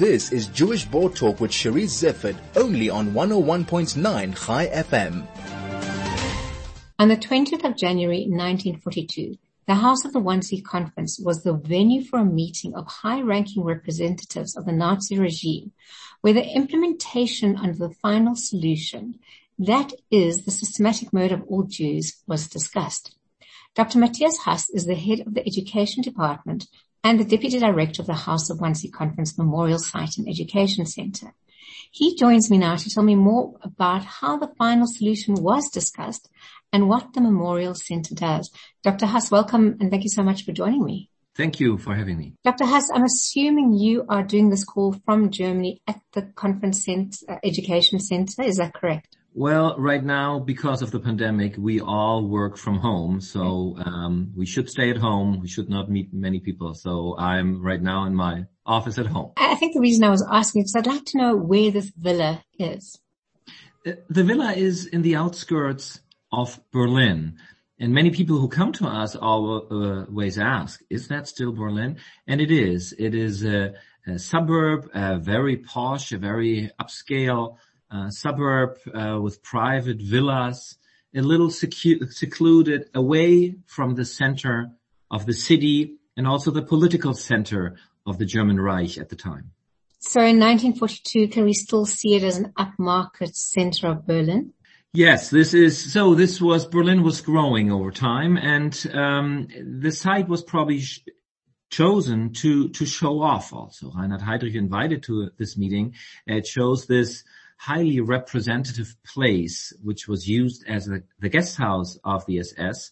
This is Jewish Board Talk with Charisse Zeifert, only on 101.9 Chai FM. On the 20th of January 1942, the House of the Wannsee Conference was the venue for a meeting of high-ranking representatives of the Nazi regime, where the implementation under the final solution, that is the systematic murder of all Jews, was discussed. Dr. Matthias Hass is the head of the Education Department and the Deputy Director of the House of Wannsee Conference Memorial Site and Education Center. He joins me now to tell me more about how the final solution was discussed and what the Memorial Center does. Dr. Hass, welcome and thank you so much for joining me. Thank you for having me. Dr. Hass, I'm assuming you are doing this call from Germany at the Conference Center, uh, Education Center. Is that correct? Well, right now, because of the pandemic, we all work from home. So, um, we should stay at home. We should not meet many people. So I'm right now in my office at home. I think the reason I was asking is I'd like to know where this villa is. Uh, the villa is in the outskirts of Berlin. And many people who come to us always ask, is that still Berlin? And it is. It is a, a suburb, a very posh, a very upscale uh, suburb uh, with private villas, a little secu- secluded away from the center of the city and also the political center of the German Reich at the time. So in 1942, can we still see it as an upmarket center of Berlin? Yes, this is so. This was Berlin was growing over time, and um, the site was probably sh- chosen to to show off. Also, Reinhard Heydrich invited to this meeting. It shows this highly representative place, which was used as a, the guest house of the SS,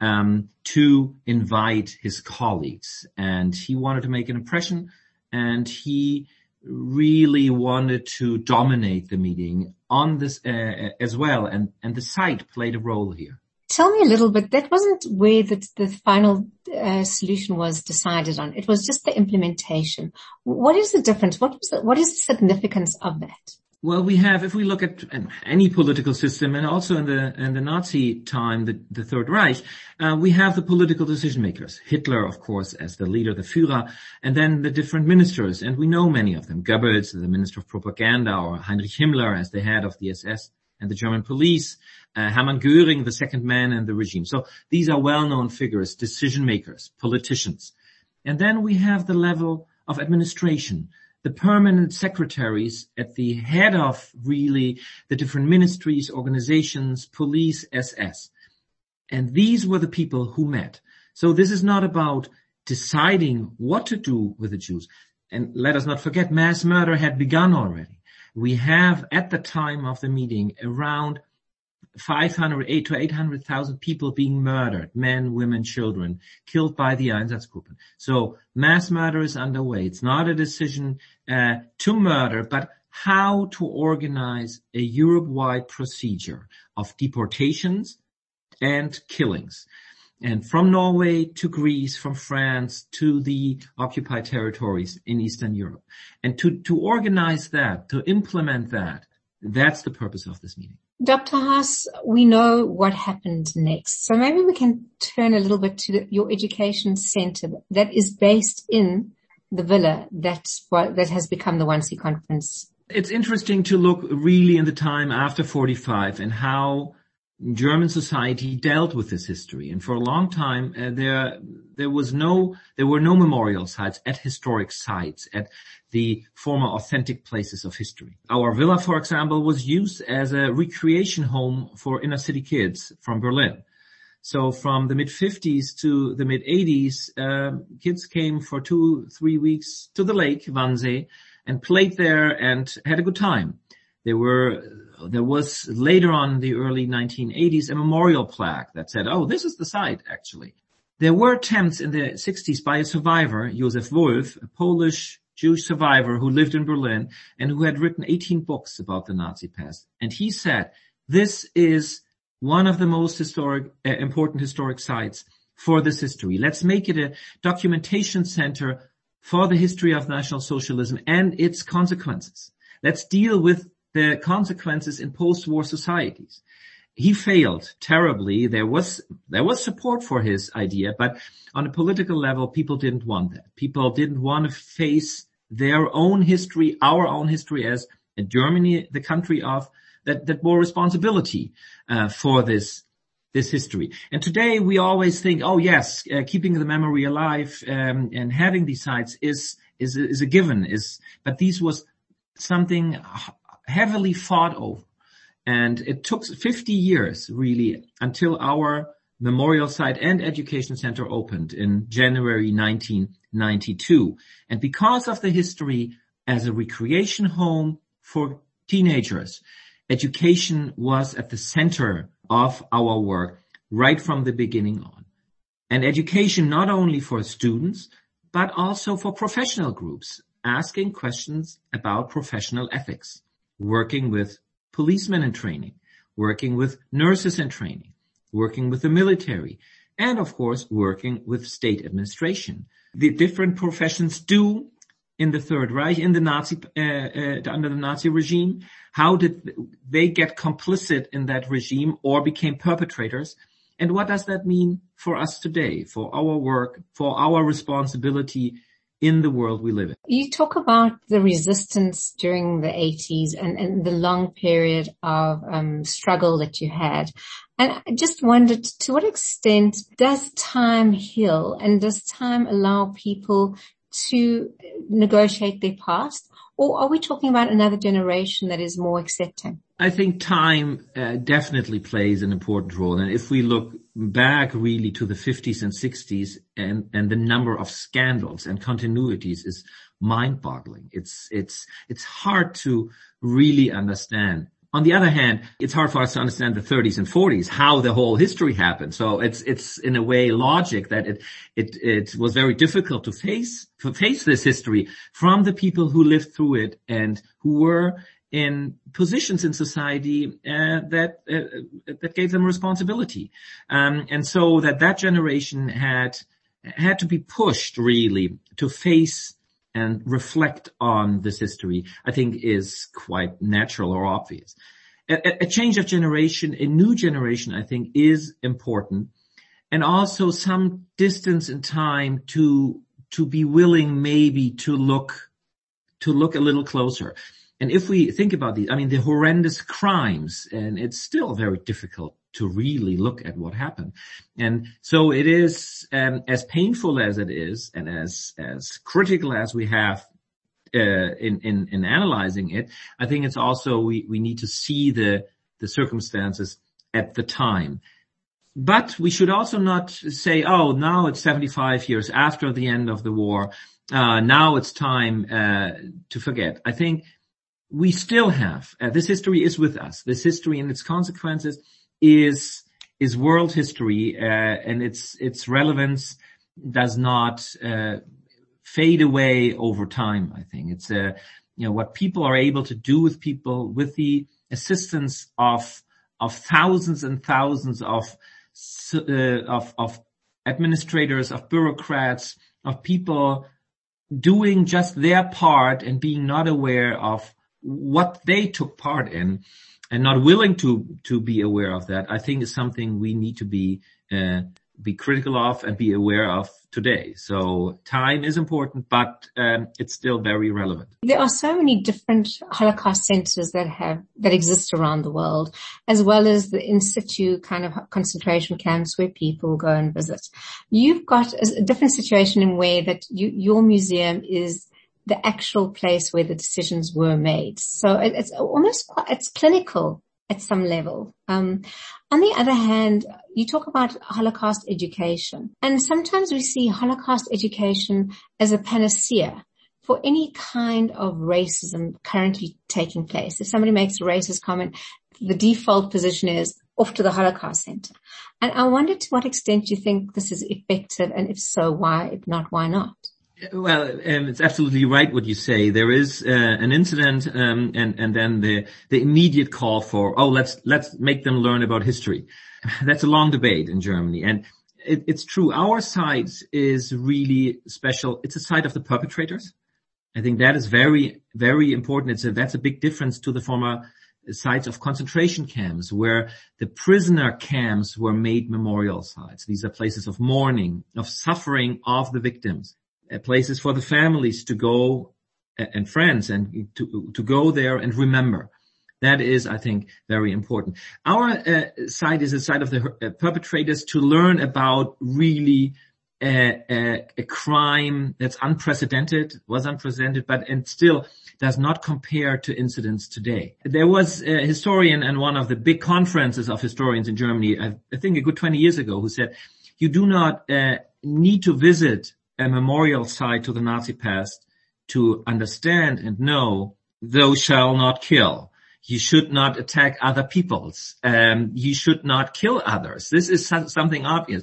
um, to invite his colleagues, and he wanted to make an impression, and he really wanted to dominate the meeting on this uh, as well, and and the site played a role here. Tell me a little bit. That wasn't where the, the final uh, solution was decided on. It was just the implementation. What is the difference? What was the, what is the significance of that? Well, we have, if we look at any political system, and also in the in the Nazi time, the, the Third Reich, uh, we have the political decision makers. Hitler, of course, as the leader, the Führer, and then the different ministers, and we know many of them. Goebbels, the minister of propaganda, or Heinrich Himmler as the head of the SS and the German police, uh, Hermann Göring, the second man in the regime. So these are well-known figures, decision makers, politicians, and then we have the level of administration the permanent secretaries at the head of really the different ministries, organizations, police, SS. And these were the people who met. So this is not about deciding what to do with the Jews. And let us not forget mass murder had begun already. We have at the time of the meeting around 500 to 800,000 people being murdered, men, women, children, killed by the Einsatzgruppen. So mass murder is underway. It's not a decision uh, to murder, but how to organize a Europe-wide procedure of deportations and killings. And from Norway to Greece, from France to the occupied territories in Eastern Europe. And to, to organize that, to implement that, that's the purpose of this meeting. Dr. Hass, we know what happened next. So maybe we can turn a little bit to the, your education center that is based in the villa that, that has become the Wannsee conference. It's interesting to look really in the time after 45 and how German society dealt with this history. And for a long time, uh, there, there was no, there were no memorial sites at historic sites, at the former authentic places of history. Our villa, for example, was used as a recreation home for inner city kids from Berlin. So from the mid 50s to the mid 80s, uh, kids came for two, three weeks to the lake, Wannsee, and played there and had a good time. There were, there was later on the early 1980s a memorial plaque that said, oh, this is the site actually. There were attempts in the 60s by a survivor, Josef Wulf, a Polish Jewish survivor who lived in Berlin and who had written 18 books about the Nazi past. And he said, this is one of the most historic, uh, important historic sites for this history. Let's make it a documentation center for the history of National Socialism and its consequences. Let's deal with the consequences in post-war societies. He failed terribly. There was, there was support for his idea, but on a political level, people didn't want that. People didn't want to face their own history, our own history as Germany, the country of that, that bore responsibility uh, for this this history. And today we always think, oh yes, uh, keeping the memory alive um, and having these sites is is is a given. Is but these was something heavily fought over, and it took 50 years really until our memorial site and education center opened in January 1992. And because of the history as a recreation home for teenagers, education was at the center of our work right from the beginning on. And education not only for students, but also for professional groups, asking questions about professional ethics, working with policemen in training, working with nurses in training, working with the military, and of course working with state administration. The different professions do in the Third Reich, in the Nazi, uh, uh, under the Nazi regime? How did they get complicit in that regime or became perpetrators? And what does that mean for us today, for our work, for our responsibility in the world we live in? You talk about the resistance during the 80s and, and the long period of um, struggle that you had. And I just wondered to what extent does time heal and does time allow people to negotiate their past? Or are we talking about another generation that is more accepting? I think time uh, definitely plays an important role. And if we look back really to the 50s and 60s and, and the number of scandals and continuities is mind boggling. It's, it's, it's hard to really understand on the other hand, it's hard for us to understand the 30s and 40s, how the whole history happened. So it's, it's in a way logic that it, it, it was very difficult to face, to face this history from the people who lived through it and who were in positions in society uh, that uh, that gave them responsibility, um, and so that that generation had had to be pushed really to face and reflect on this history, I think is quite natural or obvious. A, a, change of generation, a new generation, I think is important. And also some distance in time to, to be willing maybe to look, to look a little closer. And if we think about these, I mean, the horrendous crimes, and it's still very difficult to really look at what happened. And so it is, um, as painful as it is and as, as critical as we have uh, in, in, in analyzing it, I think it's also, we, we need to see the, the circumstances at the time. But we should also not say, oh, now it's 75 years after the end of the war. Uh, now it's time, uh, to forget. I think we still have, uh, this history is with us. This history and its consequences is is world history, uh, and its its relevance does not uh, fade away over time. I think it's a uh, you know what people are able to do with people with the assistance of of thousands and thousands of uh, of of administrators, of bureaucrats, of people doing just their part and being not aware of what they took part in and not willing to to be aware of that, I think is something we need to be uh, be critical of and be aware of today. So time is important, but um, it's still very relevant. There are so many different Holocaust centers that have that exist around the world, as well as the in situ kind of concentration camps where people go and visit. You've got a different situation in where that you, your museum is the actual place where the decisions were made. So it, it's almost quite, it's clinical at some level. Um, on the other hand, you talk about Holocaust education and sometimes we see Holocaust education as a panacea for any kind of racism currently taking place. If somebody makes a racist comment, the default position is off to the Holocaust Center. And I wonder to what extent you think this is effective and if so, why, if not, why not? Well, um, it's absolutely right what you say. There is uh, an incident, um, and and then the the immediate call for oh let's let's make them learn about history. That's a long debate in Germany, and it, it's true. Our side is really special. It's a side of the perpetrators. I think that is very very important. It's a, that's a big difference to the former sites of concentration camps where the prisoner camps were made memorial sites. These are places of mourning, of suffering of the victims. Uh, places for the families to go and friends and to, to go there and remember. That is, I think, very important. Our uh, side is the side of the uh, perpetrators to learn about really a, a, a, crime that's unprecedented, was unprecedented, but and still does not compare to incidents today. There was a historian and one of the big conferences of historians in Germany, I, I think a good 20 years ago, who said, you do not uh, need to visit a memorial site to the Nazi past to understand and know thou shall not kill. You should not attack other peoples. Um, you should not kill others. This is something obvious.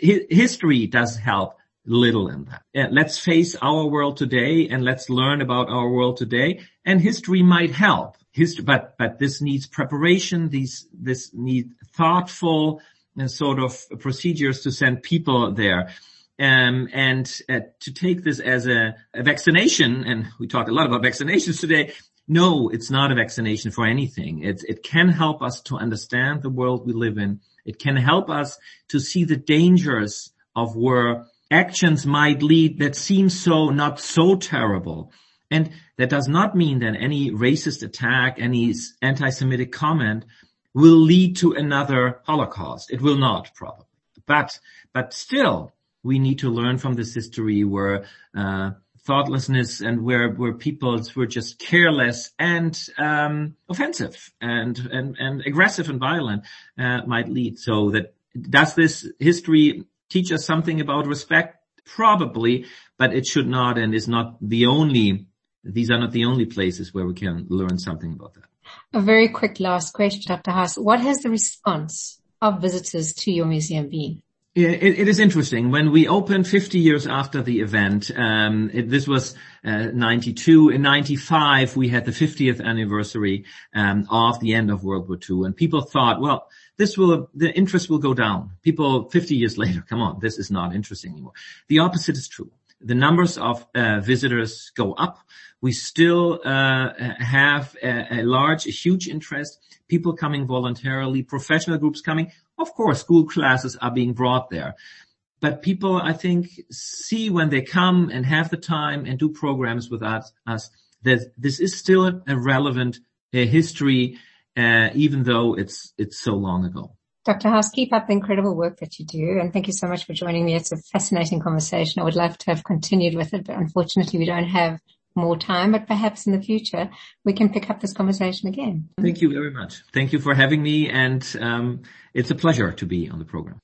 History does help little in that. let's face our world today and let's learn about our world today and history might help. History, but, but this needs preparation. These, this needs thoughtful and sort of procedures to send people there. Um, and uh, to take this as a, a, vaccination, and we talk a lot about vaccinations today. No, it's not a vaccination for anything. It, it can help us to understand the world we live in. It can help us to see the dangers of where actions might lead that seem so not so terrible. And that does not mean that any racist attack, any anti-Semitic comment will lead to another Holocaust. It will not probably. But, but still, we need to learn from this history where uh, thoughtlessness and where where people were just careless and um, offensive and, and and aggressive and violent uh, might lead. So that does this history teach us something about respect? Probably, but it should not and is not the only. These are not the only places where we can learn something about that. A very quick last question, Dr. Hass. What has the response of visitors to your museum been? It, it is interesting. When we opened 50 years after the event, um, it, this was uh, 92. In 95, we had the 50th anniversary um, of the end of World War II, and people thought, well, this will the interest will go down. People 50 years later, come on, this is not interesting anymore. The opposite is true. The numbers of uh, visitors go up. We still uh, have a, a large, a huge interest. People coming voluntarily, professional groups coming of course, school classes are being brought there. But people, I think, see when they come and have the time and do programs with us, us that this is still a relevant uh, history, uh, even though it's, it's so long ago. Dr. Hass, keep up the incredible work that you do. And thank you so much for joining me. It's a fascinating conversation. I would love to have continued with it, but unfortunately we don't have more time, but perhaps in the future we can pick up this conversation again. Thank you very much. Thank you for having me and um, it's a pleasure to be on the program.